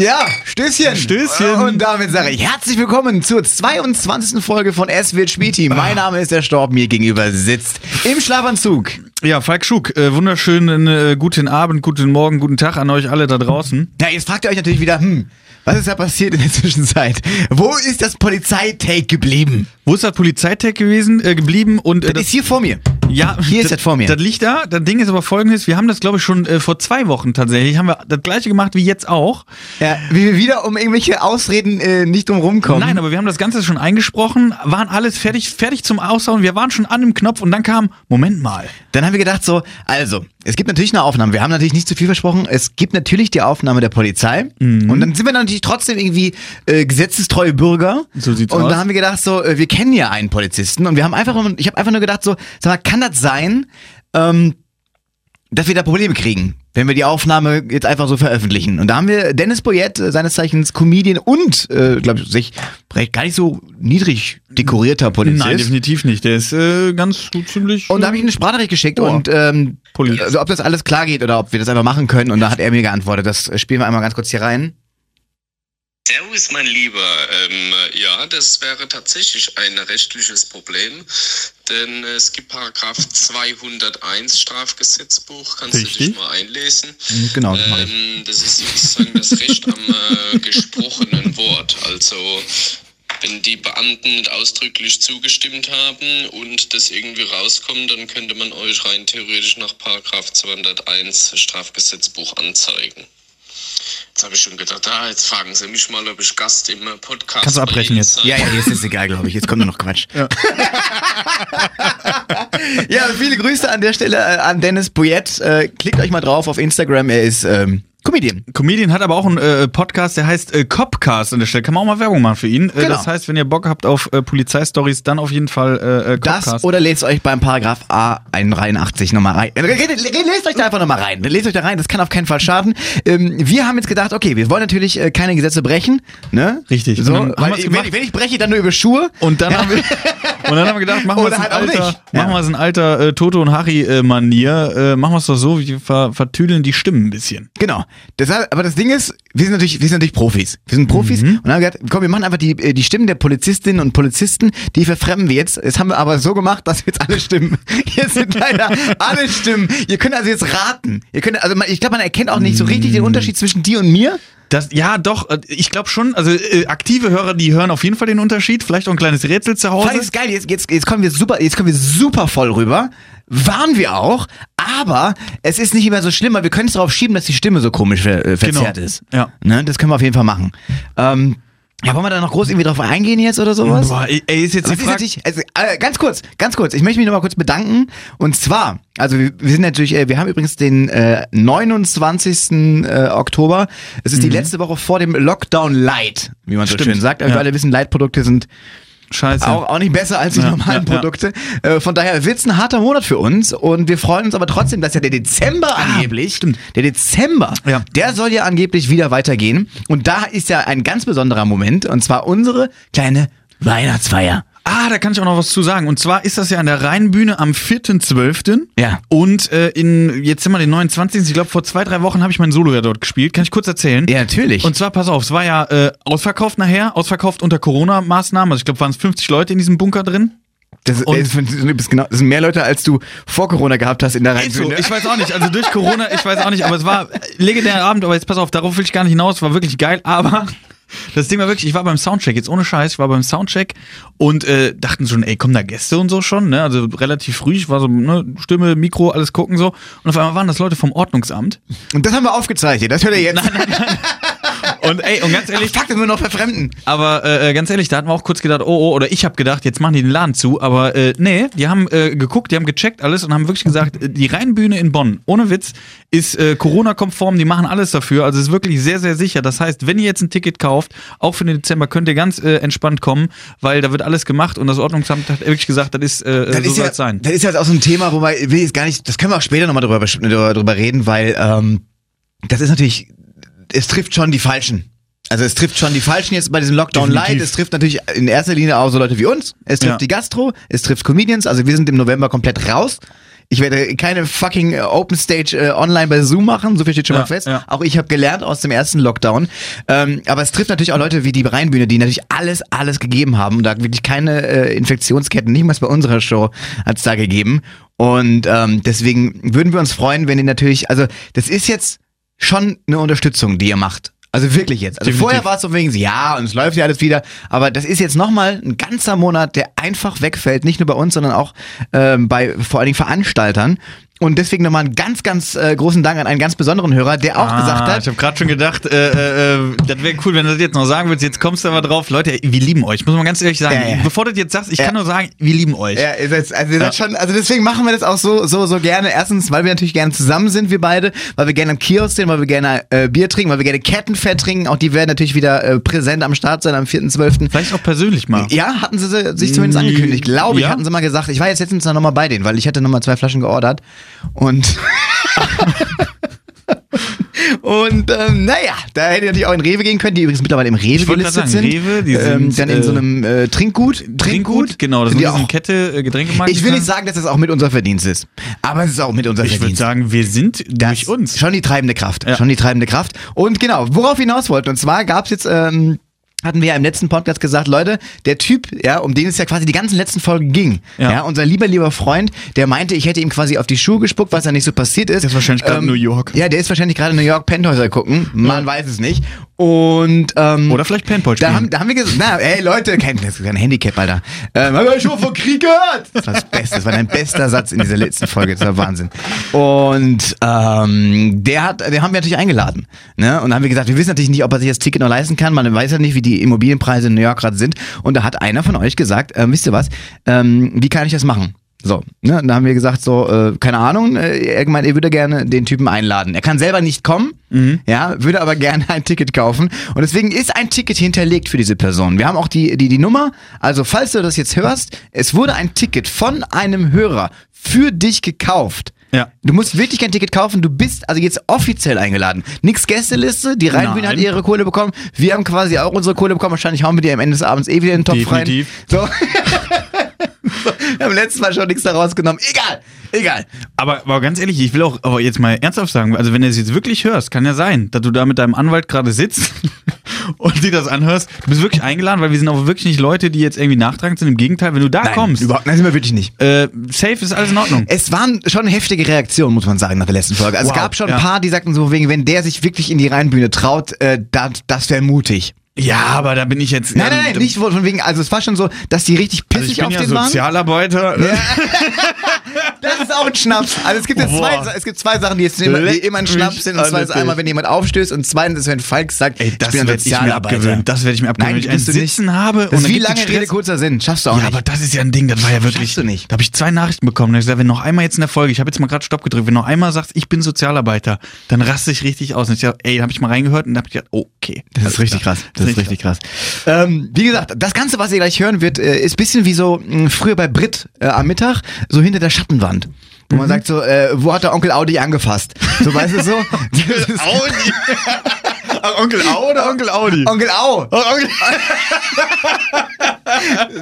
Ja, Stößchen. Stößchen. Und damit sage ich herzlich willkommen zur 22. Folge von Es wird Späti. Ah. Mein Name ist der Storb, mir gegenüber sitzt im Schlafanzug. Ja, Falk Schuck, äh, wunderschönen äh, guten Abend, guten Morgen, guten Tag an euch alle da draußen. Ja, jetzt fragt ihr euch natürlich wieder, hm, was ist da passiert in der Zwischenzeit? Wo ist das Polizeitake geblieben? Wo ist das Polizeitag gewesen, äh, geblieben? Und äh, Das ist hier vor mir. ja, hier ist das vor mir. Das liegt da. Das Ding ist aber folgendes: Wir haben das, glaube ich, schon äh, vor zwei Wochen tatsächlich. Haben wir das gleiche gemacht wie jetzt auch. Ja, wie wir wieder um irgendwelche Ausreden äh, nicht drum rumkommen. Nein, aber wir haben das Ganze schon eingesprochen, waren alles fertig, fertig zum Aushauen. Wir waren schon an dem Knopf und dann kam, Moment mal. Dann haben wir gedacht so, also, es gibt natürlich eine Aufnahme. Wir haben natürlich nicht zu viel versprochen. Es gibt natürlich die Aufnahme der Polizei. Mhm. Und dann sind wir natürlich trotzdem irgendwie äh, gesetzestreue Bürger. So sieht's und aus. da haben wir gedacht so, äh, wir kennen ja einen Polizisten. Und wir haben einfach, ich habe einfach nur gedacht so, sag mal, kann das sein, ähm, dass wir da Probleme kriegen, wenn wir die Aufnahme jetzt einfach so veröffentlichen. Und da haben wir Dennis Boyett, äh, seines Zeichens Comedian und, äh, glaube ich, sich gar nicht so niedrig dekorierter Polizist. Nein, definitiv nicht. Der ist äh, ganz gut, ziemlich. Und da habe ich eine Sprachnachricht geschickt Oh. und ähm, also ob das alles klar geht oder ob wir das einfach machen können. Und da hat er mir geantwortet. Das äh, spielen wir einmal ganz kurz hier rein. Servus, mein Lieber. Ähm, ja, das wäre tatsächlich ein rechtliches Problem, denn es gibt Paragraph 201 Strafgesetzbuch, kannst du Richtig. dich mal einlesen. Genau, das mach ich. Ähm, das ist sozusagen das Recht am äh, gesprochenen Wort. Also wenn die Beamten nicht ausdrücklich zugestimmt haben und das irgendwie rauskommt, dann könnte man euch rein theoretisch nach Paragraph 201 Strafgesetzbuch anzeigen. Jetzt habe ich schon gedacht, ah, jetzt fragen Sie mich mal, ob ich Gast im äh, Podcast Kannst du abbrechen jetzt? Ja, ja, jetzt ist es egal, glaube ich. Jetzt kommt nur noch Quatsch. Ja. viele Grüße an der Stelle äh, an Dennis Boyett. Äh, klickt euch mal drauf auf Instagram. Er ist ähm, Comedian. Comedian hat aber auch einen äh, Podcast, der heißt äh, Copcast an der Stelle. Kann man auch mal Werbung machen für ihn. Äh, Genau. Das heißt, wenn ihr Bock habt auf äh, Polizeistories, dann auf jeden Fall äh, äh, Das Copcast. oder lest euch beim Paragraph A83 nochmal rein. Äh, Lest euch da einfach nochmal rein. Lest euch da rein, das kann auf keinen Fall schaden. Ähm, wir haben jetzt gedacht, okay, wir wollen natürlich äh, keine Gesetze brechen. Ne? Richtig. So, weil, wenn, ich- wenn ich breche, dann nur über Schuhe. Und dann, haben wir, und dann haben wir gedacht, machen wir es in halt auch alter, nicht. machen Ja. wir es in alter äh, Toto und Harry äh, Manier. Äh, machen wir es doch so, wir ver vertüdeln die Stimmen ein bisschen. Genau. Deshalb, aber das Ding ist, wir sind natürlich, wir sind natürlich Profis. Wir sind Profis Mhm. und haben gesagt, komm, wir machen einfach die, äh, die Stimmen der Polizistinnen und Polizisten, die verfremden wir jetzt. Das haben wir aber so gemacht, dass jetzt alle Stimmen. Hier sind leider alle Stimmen. Ihr könnt also jetzt raten. Ihr könnt, also man, ich glaube, man erkennt auch nicht so richtig den Unterschied zwischen dir und mir. Das, ja, doch, äh, ich glaube schon, also äh, aktive Hörer, die hören auf jeden Fall den Unterschied. Vielleicht auch ein kleines Rätsel zu Hause. Vielleicht ist geil, jetzt, jetzt, jetzt kommen wir super, jetzt kommen wir super voll rüber. Waren wir auch, aber es ist nicht immer so schlimm, weil wir können es darauf schieben, dass die Stimme so komisch ver, äh, verzerrt Genau. ist. Ja. Ne, das können wir auf jeden Fall machen. Ähm, ja, wollen wir da noch groß irgendwie drauf eingehen jetzt oder sowas? Boah, ey, ist jetzt die ist Frage. also, äh, ganz kurz, ganz kurz. Ich möchte mich noch mal kurz bedanken. Und zwar, also wir, wir sind natürlich, äh, wir haben übrigens den äh, 29. Äh, Oktober. Es ist die letzte Woche vor dem Lockdown Light, wie man so Mhm. Stimmt. schön sagt. Aber Ja. wir alle wissen, Light-Produkte sind Scheiße. auch, auch nicht besser als die Ja, normalen ja, ja. Produkte. Äh, von daher wird's ein harter Monat für uns und wir freuen uns aber trotzdem, dass ja der Dezember angeblich, Ah, stimmt. der Dezember, Ja. der soll ja angeblich wieder weitergehen und da ist ja ein ganz besonderer Moment und zwar unsere kleine Weihnachtsfeier. Ah, da kann ich auch noch was zu sagen. Und zwar ist das ja an der Rheinbühne am 4.12. Ja. Und äh, in, jetzt sind wir den 29. Ich glaube, vor zwei, drei Wochen habe ich mein Solo ja dort gespielt. Kann ich kurz erzählen? Ja, natürlich. Und zwar, pass auf, es war ja äh, ausverkauft nachher, ausverkauft unter Corona-Maßnahmen. Also ich glaube, waren es 50 Leute in diesem Bunker drin. das, und- das, das, genau, das sind mehr Leute, als du vor Corona gehabt hast in der Ist so, Rheinbühne. ich weiß auch nicht. Also durch Corona, ich weiß auch nicht, aber es war legendärer Abend, aber jetzt pass auf, darauf will ich gar nicht hinaus, war wirklich geil, aber das Ding war wirklich, ich war beim Soundcheck, jetzt ohne Scheiß, ich war beim Soundcheck und äh, dachten schon, ey, kommen da Gäste und so schon, ne? Also relativ früh, ich war so, ne, Stimme, Mikro, alles gucken so. Und auf einmal waren das Leute vom Ordnungsamt. Und das haben wir aufgezeichnet, das hört ihr jetzt. Und ey, und ganz Ach, ehrlich, fuck, das wir noch verfremden. Aber äh, ganz ehrlich, da hatten wir auch kurz gedacht, oh, oh, oder ich habe gedacht, jetzt machen die den Laden zu. Aber äh, nee, die haben äh, geguckt, die haben gecheckt alles und haben wirklich gesagt, äh, die Rheinbühne in Bonn, ohne Witz, ist äh, Corona-konform, die machen alles dafür. Also es ist wirklich sehr, sehr sicher. Das heißt, wenn ihr jetzt ein Ticket kauft, auch für den Dezember, könnt ihr ganz äh, entspannt kommen, weil da wird alles gemacht und das Ordnungsamt hat wirklich gesagt, das ist, äh, Das so ist soll ja, es sein. Das ist ja auch so ein Thema, wobei will ich jetzt gar nicht, das können wir auch später nochmal drüber, drüber, drüber reden, weil ähm, das ist natürlich, es trifft schon die Falschen. Also es trifft schon die Falschen jetzt bei diesem Lockdown Definitiv. Light. Es trifft natürlich in erster Linie auch so Leute wie uns. Es trifft Ja. die Gastro, es trifft Comedians. Also wir sind im November komplett raus. Ich werde keine fucking äh, Open Stage äh, online bei Zoom machen, so viel steht schon Ja, mal fest. ja. Auch ich habe gelernt aus dem ersten Lockdown. Ähm, aber es trifft natürlich auch Leute wie die Rheinbühne, die natürlich alles, alles gegeben haben. Und da wirklich keine äh, Infektionsketten, nicht mal bei unserer Show hat es da gegeben. Und ähm, deswegen würden wir uns freuen, wenn ihr natürlich, also das ist jetzt schon eine Unterstützung, die ihr macht. Also wirklich jetzt. Also Definitiv. vorher war es so wegen, ja, und es läuft ja alles wieder. Aber das ist jetzt nochmal ein ganzer Monat, der einfach wegfällt. Nicht nur bei uns, sondern auch ähm, bei vor allen Dingen Veranstaltern. Und deswegen nochmal einen ganz, ganz äh, großen Dank an einen ganz besonderen Hörer, der auch gesagt Ah, hat, Ich habe gerade schon gedacht, äh, äh, äh, das wäre cool, wenn du das jetzt noch sagen würdest. Jetzt kommst du aber drauf. Leute, wir lieben euch. Muss man ganz ehrlich sagen. Ja, ja. Bevor du das jetzt sagst, ich Ja. kann nur sagen, wir lieben euch. Ja, ihr seid, also ihr seid schon, also deswegen machen wir das auch so, so, so gerne. Erstens, weil wir natürlich gerne zusammen sind, wir beide, weil wir gerne am Kiosk sind, weil wir gerne äh, Bier trinken, weil wir gerne Kettenfett trinken. Auch die werden natürlich wieder äh, präsent am Start sein am 4.12. Vielleicht auch persönlich mal. Ja, hatten sie sich zumindest angekündigt. Glaube ich, hatten sie mal gesagt. Ich war jetzt letztens noch mal bei denen, weil ich hatte noch mal zwei Flaschen geordert. Und Und ähm, naja, da hätte ich natürlich auch in Rewe gehen können, die übrigens mittlerweile im Rewe Ich gelistet gerade sind. sagen, Rewe, die ähm, sind, dann in so äh, einem äh, Trinkgut. Trinkgut, genau. Das Sind ist eine Kette äh, Getränkemarkt. ich will nicht sagen, dass das auch mit unser Verdienst ist. Aber es ist auch mit unser Ich würde Verdienst. sagen, wir sind Das durch uns. Schon die treibende Kraft. Ja. Schon die treibende Kraft. Und genau, worauf hinaus wollten. Und zwar gab es jetzt, ähm, hatten wir ja im letzten Podcast gesagt, Leute, der Typ, ja, um den es ja quasi die ganzen letzten Folgen ging, ja. Ja. unser lieber, lieber Freund, der meinte, ich hätte ihm quasi auf die Schuhe gespuckt, was ja nicht so passiert ist. Ähm, Der ist wahrscheinlich gerade in New York. Ja, der ist wahrscheinlich gerade in New York Penthäuser gucken. Man weiß es nicht. Und, ähm, Oder vielleicht Paintball da spielen. haben, da haben wir gesagt, na, ey Leute, kein, das ist ein Handicap, Alter. Ähm, hab ich schon von Krieg gehört? Das war das Beste, das war dein bester Satz in dieser letzten Folge, das war Wahnsinn. Und ähm, der hat, den haben wir natürlich eingeladen. Ne? Und dann haben wir gesagt, wir wissen natürlich nicht, ob er sich das Ticket noch leisten kann. Man weiß ja nicht, wie die Immobilienpreise in New York gerade sind. Und da hat einer von euch gesagt, ähm, wisst ihr was, ähm, wie kann ich das machen? So, ne, da haben wir gesagt, so, äh, keine Ahnung, äh, er gemeint, er würde gerne den Typen einladen. Er kann selber nicht kommen, ja, würde aber gerne ein Ticket kaufen. Und deswegen ist ein Ticket hinterlegt für diese Person. Wir haben auch die, die, die Nummer. Also, falls du das jetzt hörst, es wurde ein Ticket von einem Hörer für dich gekauft. Ja. Du musst wirklich kein Ticket kaufen, du bist also jetzt offiziell eingeladen. Nix Gästeliste, die Rheinbühne hat ihre Kohle bekommen, wir haben quasi auch unsere Kohle bekommen, wahrscheinlich hauen wir die am Ende des Abends eh wieder in den Topf Definitiv. rein. So. so. Wir haben letztes Mal schon nichts da rausgenommen. Egal, egal. Aber, aber ganz ehrlich, ich will auch aber jetzt mal ernsthaft sagen, also wenn du es jetzt wirklich hörst, kann ja sein, dass du da mit deinem Anwalt gerade sitzt und dir das anhörst. Du bist wirklich eingeladen, weil wir sind auch wirklich nicht Leute, die jetzt irgendwie nachtragend sind. Im Gegenteil, wenn du da kommst, überhaupt, nein, sind wir wirklich nicht. äh, safe ist alles in Ordnung. Es waren schon heftige Reaktionen, muss man sagen, nach der letzten Folge. Also Wow, es gab schon ein ja. paar, die sagten so, wegen, wenn der sich wirklich in die Rheinbühne traut, äh, das, das wäre mutig. Ja, aber da bin ich jetzt. Nein, nein, nein, nicht von wegen, also es war schon so, dass die richtig Also pissig ich bin auf ja den waren. Sozialarbeiter. Das ist auch ein Schnaps. Also es gibt ja zwei, es gibt zwei Sachen, die, jetzt immer, die immer ein Schnaps sind. Und zwar ist einmal, wenn jemand aufstößt und zweitens ist, wenn Falk sagt, Ey, das ich bin ein werde ich mir Sozialarbeiter. abgewöhnen. Das werde ich mir abgewöhnen. Nein, wenn ich ein du nicht. Sitzen habe Das und wie lange. Rede, kurzer Sinn. Schaffst du auch Ja, nicht. aber das ist ja ein Ding, das war ja wirklich. Schaffst du nicht. Da habe ich zwei Nachrichten bekommen. Da hab ich gesagt, wenn noch einmal jetzt in der Folge, ich habe jetzt mal gerade Stopp gedrückt, wenn noch einmal sagst, ich bin Sozialarbeiter, dann raste ich richtig aus. Und ich dachte, ey, da habe ich mal reingehört und habe ich gedacht, okay. Das ist richtig krass. Das ist richtig krass. Ähm, wie gesagt, das Ganze, was ihr gleich hören wird, äh, ist bisschen wie so mh, früher bei Brit äh, am Mittag, so hinter der Schattenwand. Wo man sagt so, äh, wo hat der Onkel Audi angefasst? So, weißt du so? Audi. Onkel Au oder Onkel Audi? Onkel Au!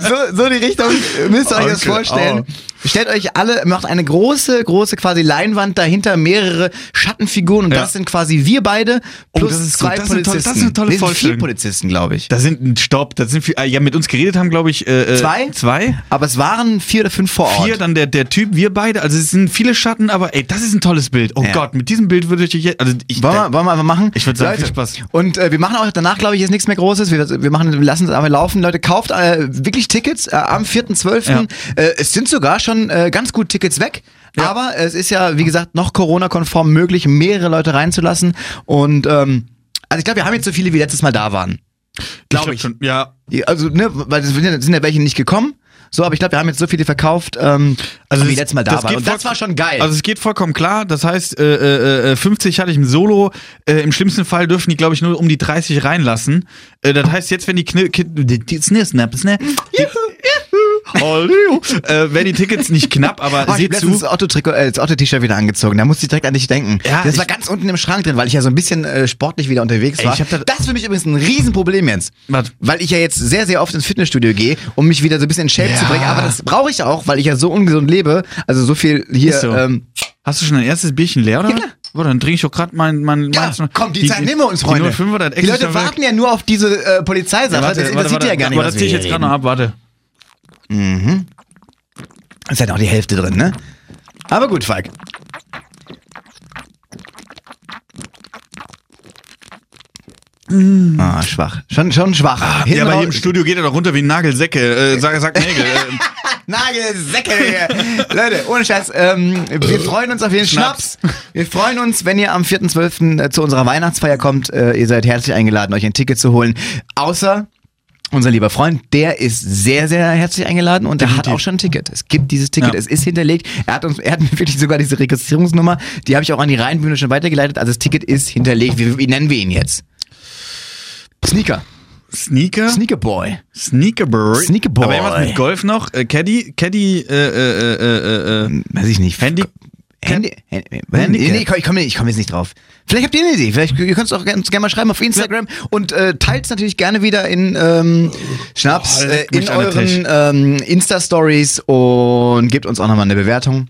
so, so die Richtung müsst ihr euch das Onkel vorstellen. Au. Stellt euch alle, macht eine große, große quasi Leinwand dahinter, mehrere Schattenfiguren und Ja. das sind quasi wir beide plus das ist gut. zwei Das ist eine tolle- Polizisten. das ist eine tolle es sind vier. Polizisten, glaube ich. Da sind ein Stopp, das sind vier, äh, ja mit uns geredet haben, glaube ich, äh, äh, Zwei? Zwei. Aber es waren vier oder fünf vor Ort. Vier, dann der, der Typ, wir beide. Also es sind viele Schatten, aber ey, das ist ein tolles Bild. Oh Ja. Gott, mit diesem Bild würde ich jetzt. Also ich, Wollen wir, wollen wir einfach machen? Ich würd sagen, Leute, viel Spaß. Und äh, wir machen auch danach, glaube ich, jetzt nichts mehr Großes. Wir, wir, machen, wir lassen es einfach laufen. Leute, kauft äh, wirklich Tickets äh, am 4.12. Ja. Äh, es sind sogar schon äh, ganz gut Tickets weg. Ja. Aber es ist ja, wie gesagt, noch Corona-konform möglich, mehrere Leute reinzulassen. Und ähm, also ich glaube, wir haben jetzt so viele, wie letztes Mal da waren. Glaube ich. schon. Ja. Also, ne, weil es sind ja, welche nicht gekommen. So, aber ich glaube, wir haben jetzt so viele verkauft, ähm, Also wie letztes Mal da waren. Und das war schon geil. Also es geht vollkommen klar. Das heißt, äh, äh, äh, 50 hatte ich im Solo. Äh, Im schlimmsten Fall dürfen die, glaube ich, nur um die 30 reinlassen. Äh, das heißt, jetzt, wenn die Kni Ki- die, die Snap, Snap, die, äh, wären die Tickets nicht knapp, aber Oh, ich seht hab zu. letztens das Otto-Trikot, äh, wieder angezogen. Da musste ich direkt an dich denken. Ja, das war ich- ganz unten im Schrank drin, weil ich ja so ein bisschen äh, sportlich wieder unterwegs Ey, war. ich hab da- das ist für mich übrigens ein Riesenproblem jetzt. Was? Weil ich ja jetzt sehr, sehr oft ins Fitnessstudio gehe, um mich wieder so ein bisschen in Shape Ja. zu bringen. Aber das brauche ich auch, weil ich ja so ungesund lebe. Also so viel hier. So. Ähm, Hast du schon dein erstes Bierchen leer, oder? Ja. Boah, dann trinke ich doch gerade mein, mein, ja, noch. komm, die, Zeit nehmen wir uns, Freunde. Die 05 das die Leute warten ja nur auf diese äh, Polizeisache. Ja, warte, das interessiert warte, die ja gar nicht. aber das ziehe ich jetzt gerade noch ab, warte. Ist halt auch die Hälfte drin, ne? Aber gut, Falk. Ah, schwach. Schon, schon schwach. Mm. Ja, aber hier im Studio geht er doch runter wie ein Nagelsäcke. Äh, sag, sag Nägel. Äh, Nagelsäcke. Leute, ohne Scheiß, ähm, wir freuen uns auf jeden Schnaps. Schnaps. Wir freuen uns, wenn ihr am 4.12. zu unserer Weihnachtsfeier kommt. Äh, ihr seid herzlich eingeladen, euch ein Ticket zu holen. Außer unser lieber Freund, der ist sehr, sehr herzlich eingeladen und der hat auch schon ein Ticket. Es gibt dieses Ticket, Ja. es ist hinterlegt. Er hat uns, er hat mir wirklich sogar diese Registrierungsnummer, die habe ich auch an die Rheinbühne schon weitergeleitet. Also das Ticket ist hinterlegt. Wie, wie nennen wir ihn jetzt? Sneaker. Sneaker? Sneaker Boy. Sneaker Boy. Sneaker Boy. Aber irgendwas mit Golf noch? Äh, Caddy? Caddy? Äh, äh, äh, äh, äh. Weiß ich nicht. Handy? Handy, Handy, Handicap. nee, ich komme komm jetzt nicht drauf. Vielleicht habt ihr eine Idee. Vielleicht ihr könnt es auch gerne gerne mal schreiben auf Instagram und äh, teilt es natürlich gerne wieder in ähm, Schnaps Boah, äh, in euren ähm, Insta Stories und gebt uns auch nochmal eine Bewertung.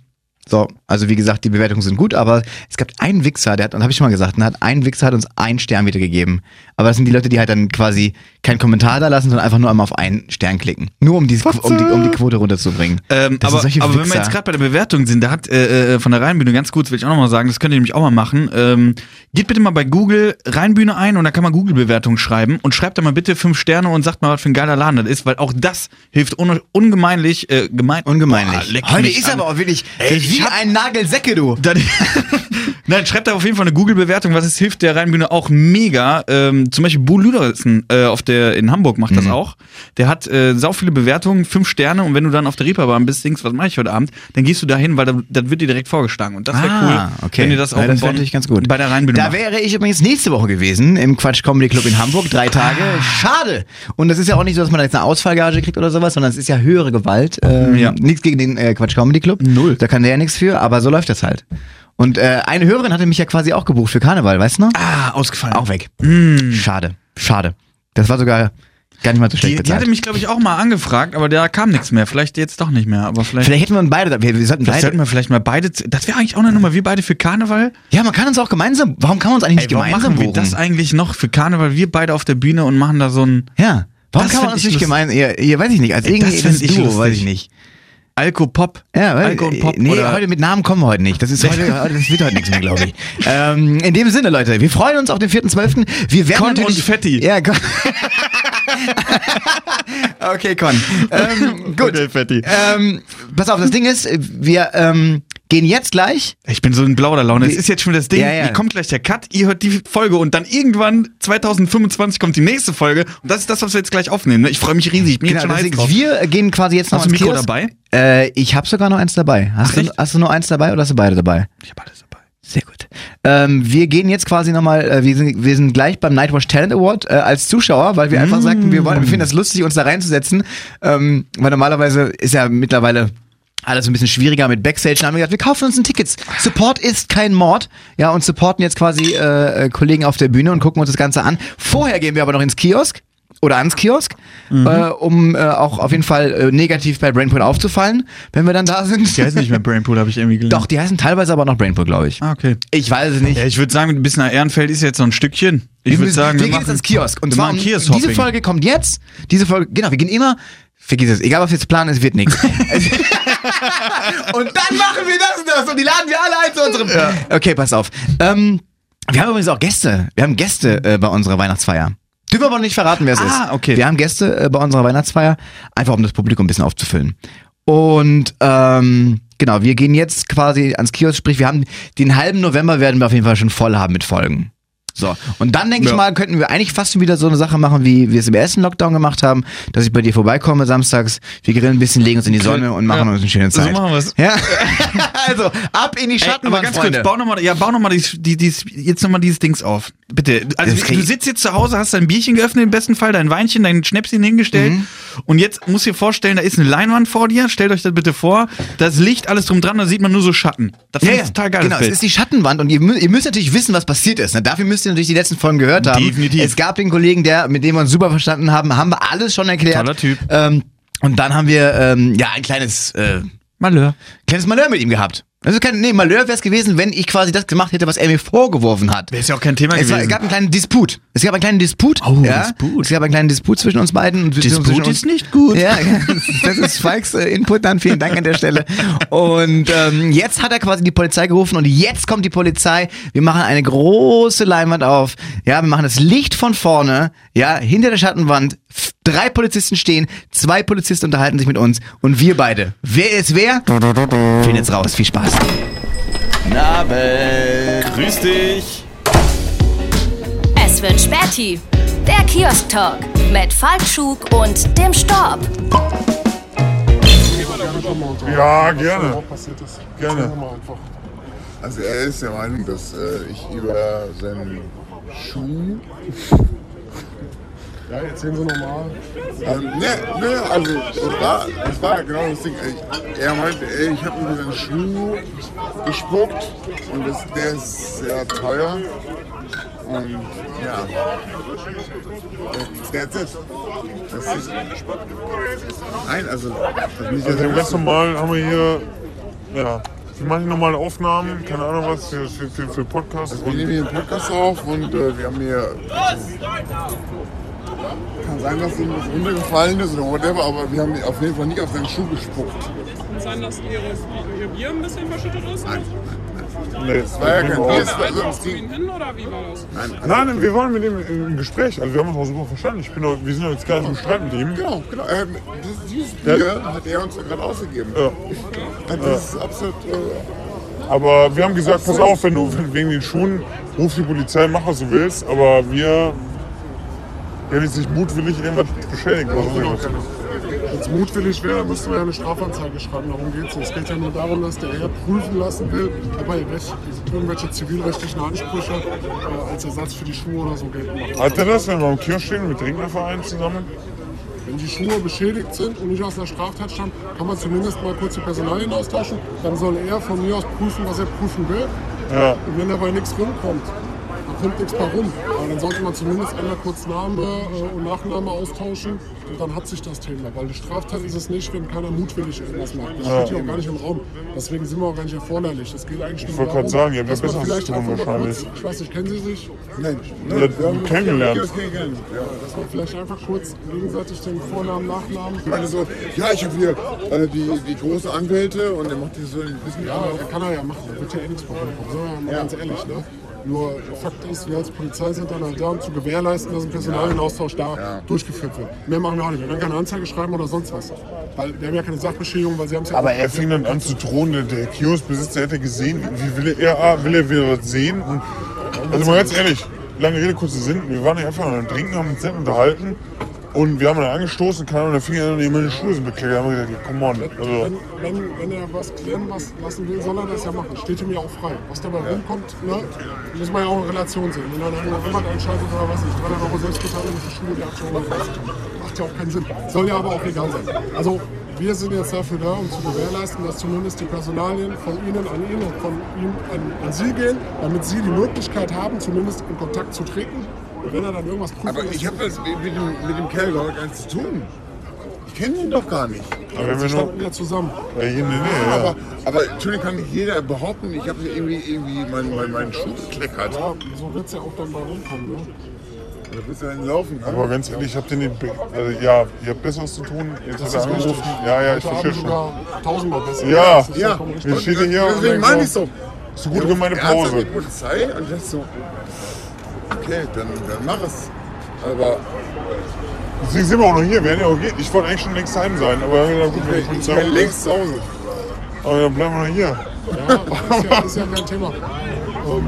So, also wie gesagt, die Bewertungen sind gut, aber es gab einen Wichser, der hat, und habe ich schon mal gesagt, ne, hat ein Wichser hat uns einen Stern wieder gegeben. Aber das sind die Leute, die halt dann quasi keinen Kommentar da lassen, sondern einfach nur einmal auf einen Stern klicken. Nur um die, um die, um die Quote runterzubringen. Ähm, aber aber wenn wir jetzt gerade bei der Bewertung sind, da hat äh, äh, von der Rheinbühne ganz kurz, will ich auch nochmal sagen, das könnt ihr nämlich auch mal machen. Ähm, geht bitte mal bei Google Rheinbühne ein und da kann man Google-Bewertungen schreiben und schreibt da mal bitte fünf Sterne und sagt mal, was für ein geiler Laden das ist, weil auch das hilft un ungemeinlich. Äh, gemein Ungemeinlich. Boah, Heute ist aber auch wirklich Ey, ich wie hab- ein Nagelsäcke, du. Dann, Nein, schreibt da auf jeden Fall eine Google-Bewertung, was es hilft der Rheinbühne auch mega. Ähm, zum Beispiel Bo Ludersen äh, auf der in Hamburg macht Mhm. das auch. Der hat äh, sau viele Bewertungen, fünf Sterne und wenn du dann auf der Reeperbahn bist, denkst, was mache ich heute Abend, dann gehst du da hin, weil da, das wird dir direkt vorgeschlagen und das wäre Ah, cool, okay. wenn ihr das auch Ja, das Bonn ganz gut. bei der Rheinbühne Da macht. wäre ich übrigens nächste Woche gewesen im Quatsch Comedy Club in Hamburg, drei Tage. Schade. Und das ist ja auch nicht so, dass man jetzt eine Ausfallgage kriegt oder sowas, sondern es ist ja höhere Gewalt. Ähm, Ja. Nichts gegen den äh, Quatsch Comedy Club. Null. Da kann der ja nichts für, aber so läuft das halt. Und äh, eine Hörerin hatte mich ja quasi auch gebucht für Karneval, weißt du noch? Ah, ausgefallen. Auch weg. Schade. Schade. Das war sogar gar nicht mal so schlecht Die, die hatte mich, glaube ich, auch mal angefragt, aber da kam nichts mehr. Vielleicht jetzt doch nicht mehr. Aber vielleicht, Vielleicht hätten wir beide, wir, wir sollten vielleicht beide. sollten wir vielleicht mal beide. Das wäre eigentlich auch eine Nummer. Wir beide für Karneval. Ja, man kann uns auch gemeinsam. Warum kann man uns eigentlich nicht Ey, warum gemeinsam machen wir buchen? das eigentlich noch für Karneval? Wir beide auf der Bühne und machen da so ein Ja. Warum Das kann man uns ich nicht gemeinsam, ja, ja, weiß ich nicht, als Ey, ich Duo, lustig. weiß ich nicht. Alko-Pop. Ja, Alko und Pop nee, oder heute mit Namen kommen wir heute nicht. Das ist heute, das wird heute nichts mehr, glaube ich. Ähm, in dem Sinne, Leute, wir freuen uns auf den 4.12. Wir werden Con natürlich und Fetti. Ja, Con. okay, Con. Ähm, gut. Okay, Fetti. Ähm, pass auf, das Ding ist, wir ähm, gehen jetzt gleich. Ich bin so in blauer Laune. Es ist jetzt schon das Ding. Ja, ja. Hier kommt gleich der Cut. Ihr hört die Folge und dann irgendwann 2025 kommt die nächste Folge. Und das ist das, was wir jetzt gleich aufnehmen. ne? Ich freue mich riesig. Ich bin jetzt schon deswegen, drauf. wir gehen quasi jetzt noch Hast du ein ins Mikro Kiosk. dabei? Äh, ich habe sogar noch eins dabei. Hast, Ach, du, hast du nur eins dabei oder hast du beide dabei? Ich habe alles dabei. Sehr gut. Ähm, wir gehen jetzt quasi nochmal, äh, wir, sind, wir sind gleich beim Nightwatch Talent Award äh, als Zuschauer, weil wir einfach Mm. sagten, wir, wollen, wir finden das lustig, uns da reinzusetzen. Ähm, weil normalerweise ist ja mittlerweile alles ein bisschen schwieriger mit Backstage. Dann haben wir gesagt, wir kaufen uns ein Tickets. Support ist kein Mord. Ja, und supporten jetzt quasi äh, äh, Kollegen auf der Bühne und gucken uns das Ganze an. Vorher gehen wir aber noch ins Kiosk oder ans Kiosk, Mhm. äh, um äh, auch auf jeden Fall äh, negativ bei Brainpool aufzufallen, wenn wir dann da sind. Die heißen nicht mehr Brainpool, habe ich irgendwie gelernt. Doch, die heißen teilweise aber noch Brainpool, glaube ich. Ah, okay. Ich weiß es nicht. Ja, ich würde sagen, bis nach Ehrenfeld ist jetzt noch ein Stückchen. Ich würde sagen, wir, wir, gehen jetzt ins Kiosk. Und zwar um- diese Folge kommt jetzt. Diese Folge, genau, wir gehen immer. Vergiss es, egal was jetzt planen, es wird nichts. und dann machen wir das und das und die laden wir alle ein zu unserem. Okay, pass auf. Ähm, wir haben übrigens auch Gäste. Wir haben Gäste äh, bei unserer Weihnachtsfeier. Dürfen wir aber noch nicht verraten, wer es ist. Ah, okay. Wir haben Gäste äh, bei unserer Weihnachtsfeier, einfach um das Publikum ein bisschen aufzufüllen. Und ähm, genau, wir gehen jetzt quasi ans Kiosk, sprich, wir haben den halben November werden wir auf jeden Fall schon voll haben mit Folgen. So, und dann denke Ja. ich mal, könnten wir eigentlich fast wieder so eine Sache machen, wie wir es im ersten Lockdown gemacht haben, dass ich bei dir vorbeikomme samstags, wir grillen ein bisschen, legen uns in die Sonne und machen Ja. uns eine schöne So Zeit. machen wir's. Ja, also ab in die Ey, Schatten, aber ganz kurz, bau nochmal, ja, bau noch mal die, dieses, jetzt nochmal dieses Dings auf. Bitte. Also, krieg- du sitzt jetzt zu Hause, hast dein Bierchen geöffnet, im besten Fall, dein Weinchen, dein Schnäpschen hingestellt. Mhm. Und jetzt musst du dir vorstellen, da ist eine Leinwand vor dir. Stellt euch das bitte vor. Das Licht, alles drum dran, da sieht man nur so Schatten. Das Ja, ich total geil. genau, es ist die Schattenwand und ihr, ihr müsst natürlich wissen, was passiert ist. Ne? Dafür müsst ihr natürlich die letzten Folgen gehört haben. Definitiv. Es gab den Kollegen, der, mit dem wir uns super verstanden haben, haben wir alles schon erklärt. Toller Typ. Ähm, und dann haben wir ähm, ja ein kleines äh, Malheur. kleines Malheur mit ihm gehabt. Also kein, nee, Malheur wäre es gewesen, wenn ich quasi das gemacht hätte, was er mir vorgeworfen hat. Wäre ist ja auch kein Thema Es, gewesen. es gab einen kleinen Disput. Es gab einen kleinen Disput. Oh, ja? Disput. Es gab einen kleinen Disput zwischen uns beiden. Und Disput ist nicht gut. Ja, das ist Falks äh, Input dann. Vielen Dank an der Stelle. Und ähm, jetzt hat er quasi die Polizei gerufen und jetzt kommt die Polizei. Wir machen eine große Leinwand auf. Ja, wir machen das Licht von vorne. Ja, hinter der Schattenwand. Drei Polizisten stehen, zwei Polizisten unterhalten sich mit uns und wir beide. Wer ist wer? Finden jetzt raus. Viel Spaß. Nabel. Grüß dich. Es wird Späti. Der Kiosk-Talk mit Falk Schug und dem Storb. Ja, gerne. Gerne. Also er ist der Meinung, dass äh, ich über seinen Schuh. Ja, erzählen Sie nochmal. Ähm, ne, ne, also das war, das war genau das Ding. Ich, er meinte, ey, ich habe über seinen Schuh gespuckt und das, der ist sehr teuer. Und ja. That's it. Das ist, nein, also das ist nicht Also das ganz normal haben wir hier, ja, wir machen normale Aufnahmen, keine Ahnung was, für, für, für, für Podcasts. Also wir nehmen hier einen Podcast auf und äh, wir haben hier. Also, kann sein, dass ihm was runtergefallen ist oder whatever, aber wir haben auf jeden Fall nicht auf seinen Schuh gespuckt. Kann sein, dass ihre, ihr Bier ein bisschen verschüttet ist? nee, Das war ja kein Bier, das war so ihnen Ding. hin oder wie war das? Nein, also, Nein, nein, wir waren mit ihm im Gespräch. Also wir haben uns auch super verstanden. Ich bin doch, wir sind doch jetzt gar nicht im Streit mit ihm. Genau, genau. Er, das, dieses Bier hat er uns ja gerade ausgegeben. Ja. Also Das ist absolut. Äh, Aber wir haben gesagt, pass auf, wenn du wegen den Schuhen ruf die Polizei, mach was du willst. Aber wir werden jetzt nicht mutwillig irgendwas irgendwas. genau. Wenn es mutwillig wäre, müssten wir ja eine Strafanzeige schreiben. Darum geht es nicht. Es geht ja nur darum, dass der Herr prüfen lassen will, ob er recht, irgendwelche zivilrechtlichen Ansprüche äh, als Ersatz für die Schuhe oder so geltend macht. Hat er das, wenn wir am Kiosk stehen mit Rednerverein zusammen? Wenn die Schuhe beschädigt sind und nicht aus einer Straftat stammen, kann man zumindest mal kurz die Personalien austauschen. Dann soll er von mir aus prüfen, was er prüfen will. Ja. Und wenn dabei nichts rumkommt, kommt nichts bei rum. Aber dann sollte man zumindest einmal kurz Name äh, und Nachname austauschen und dann hat sich das Thema. Weil die Straftat ist es nicht, wenn keiner mutwillig irgendwas macht. Das steht hier auch gar nicht im Raum. Deswegen sind wir auch gar nicht erforderlich. Das geht eigentlich nur wollte darum, gerade sagen, ihr habt ja dass man vielleicht tun einfach mal wahrscheinlich. kurz, ich weiß nicht, kennen Sie sich? nein, Ja, kennengelernt. Das geht gar nicht. Ja. Dass man vielleicht einfach kurz gegenseitig den Vornamen, Nachnamen. Ich meine so, ja, ich habe hier äh, die, die große Anwälte und er macht die so ein bisschen. Ja, er kann er ja machen. Da wird ja eh nichts bei rumkommen. Sagen wir mal ganz ehrlich, ne? Nur Fakt ist, wir als Polizei sind dann halt da, um zu gewährleisten, dass ein Personalienaustausch da durchgeführt wird. Mehr machen wir auch nicht. Wir werden keine Anzeige schreiben oder sonst was. Weil wir haben ja keine Sachbeschädigung, weil sie haben es ja Aber er fing dann an zu drohen, der, der Kioskbesitzer hätte gesehen, wie will er, ah, will er wieder was sehen? Und, also mal ganz ehrlich, lange Rede, kurzer Sinn, wir waren hier einfach an einem Trinken, haben uns nett unterhalten und wir haben dann angestoßen, keine Ahnung, der fing an, meine Schuhe sind bekleckert, da haben wir gesagt, come on. Also, wenn, wenn, wenn er was klären was lassen will, soll er das ja machen. Steht ihm ja auch frei. Was dabei rumkommt, ne, muss man ja auch in Relation sehen. Wenn dann jemand entscheidet oder was nicht, 300 Euro Selbstbeteiligung für Schule, die Aktion macht ja auch keinen Sinn. Soll ja aber auch egal sein. Also wir sind jetzt dafür da, um zu gewährleisten, dass zumindest die Personalien von Ihnen an ihn und von ihm an, an Sie gehen, damit Sie die Möglichkeit haben, zumindest in Kontakt zu treten. Und wenn er dann irgendwas prüfen Aber ich habe das mit dem, mit dem Kerl gar nichts zu tun. Ich kenne ihn doch gar nicht. aber wir nur, standen ja zusammen. ja, hier, nee, nee, ja. Aber, aber natürlich kann nicht jeder behaupten, ich habe irgendwie, irgendwie meinen mein, meinen Schuh gekleckert. Ja, so wird es ja auch dann bei rumkommen. Ne? Da bist du dann laufen. Ne? Aber ganz ehrlich, ich hab den nicht, be- also, ja, ihr habt Besseres zu tun, jetzt hat Das er ist richtig. angerufen. Ja, ja, ich Heute verstehe Abend schon. sogar tausendmal besser. Ja. Das ist Ja. vollkommen richtig. Wir stehen hier und Deswegen denken meine ich so, so. so gut gemeine Ernsthaft Pause. mit Polizei und das so. Okay, dann, dann mach es. Aber Deswegen sind wir auch noch hier, wir hätten ja auch gehen. Ich wollte eigentlich schon längst heim sein, aber ja, gut, wenn ich bin rum ist. längst zu Hause. Aber dann bleiben wir noch hier. Ja, ist ja, ist ja kein Thema. Ähm,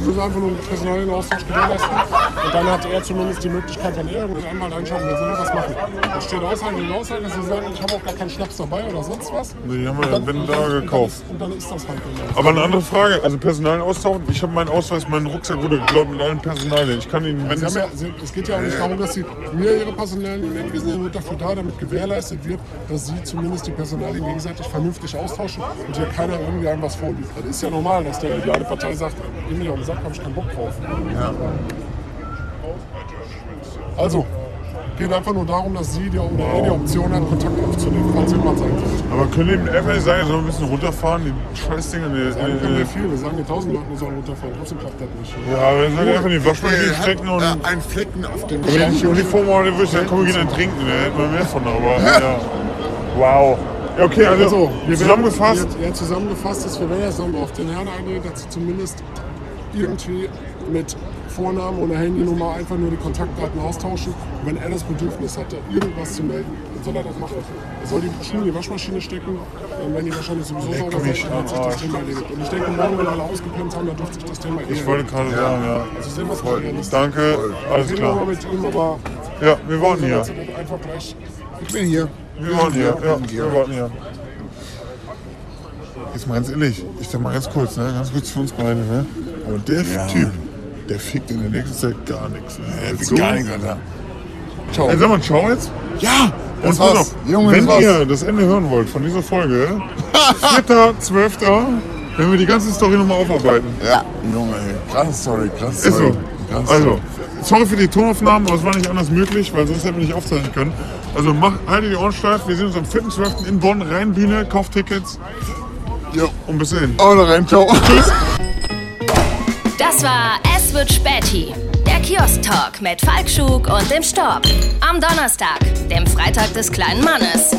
Wir müssen einfach nur einen personellen Austausch gewährleisten. Und dann hat er zumindest die Möglichkeit, wenn er irgendeinen Anwalt anschaut, wir sollen was machen. Da steht Aussage gegen Aussage, dass sie sagen, ich habe auch gar keinen Schnaps dabei oder sonst was. Nee, die haben wir dann- wenn und da dann- gekauft. Und dann ist das halt genau. Aber eine andere Frage, also Personal austauschen. Ich habe meinen Ausweis, meinen Rucksack wurde geklaut mit allen Personalien. Ich kann ihn, wenn Sie es haben ja, sie, es geht ja auch nicht darum, dass Sie mir Ihre Personalien nennen. Wir sind ja nur dafür da, damit gewährleistet wird, dass Sie zumindest die Personalien gegenseitig vernünftig austauschen und hier keiner irgendwie einem was vorliegt. Das ist ja normal, dass der, die eine Partei sagt, geh mir auf den Sack, habe ich keinen Bock drauf. Also, geht einfach nur darum, dass Sie die, oder er die Option hat, Kontakt aufzunehmen, falls jemand sein sollte. Aber können die mit einfach nicht sagen, sollen wir ein bisschen runterfahren, die Scheißdinger? Die, Sagen können wir die, viel, wir sagen die tausend Leuten, die sollen runterfahren, trotzdem klappt das nicht. ja, wir sagen einfach die Waschmaschine stecken und. äh, einen Flecken auf dem Wenn ich die Uniform habe, dann würde ich sagen, komm, wir gehen dann trinken, da hätten wir mehr von, aber ja. Wow. Ja, okay, also, Also, wir zusammengefasst, Werden, ja, zusammengefasst ist, wir werden jetzt nochmal auf den Herrn eingehen, dass sie zumindest irgendwie mit Vornamen oder Handynummer einfach nur die Kontaktdaten austauschen. Und wenn er das Bedürfnis hat, da irgendwas zu melden, dann soll er das machen. Er soll die Schuhe in die Waschmaschine stecken, dann werden die wahrscheinlich sowieso sauber sein, dann hat sich das. Thema erledigt. Und ich denke, morgen, wenn alle ausgepennt haben, dann dürfte sich das Thema eh ich wollte gerade sagen, ja. Also sehen wir es mal realistisch. Danke, alles Reden wir klar. mit ihm, aber Ja, wir warten hier. Ich bin hier. Wir warten hier, ja, wir warten hier. Jetzt mal ganz ehrlich, ich sag mal ganz kurz, ne? ganz kurz für uns beide. Ne? Aber der Typ, der fickt in der nächsten Zeit gar nichts. Ne? Der fickt gar nichts, Alter. Ciao. Ey, sag mal, ciao jetzt. Ja, Und das pass war's. auf, Junge, wenn das war's. ihr das Ende hören wollt von dieser Folge, 4.12., werden wir die ganze Story nochmal aufarbeiten. Ja, Junge, ey. Krasse Story, krasse Ist Story. so. Krasse Also, Story. sorry für die Tonaufnahmen, aber es war nicht anders möglich, weil sonst hätten wir nicht aufzeichnen können. Also mach, haltet die Ohren steif, wir sehen uns am 4.12. in Bonn, Rheinbühne, kauft Tickets Jo. und bis dahin. Oh, da rein, ciao. Tschüss. Das war Es wird Späti. Der Kiosk-Talk mit Falk Schug und dem Storb. Am Donnerstag, dem Freitag des kleinen Mannes.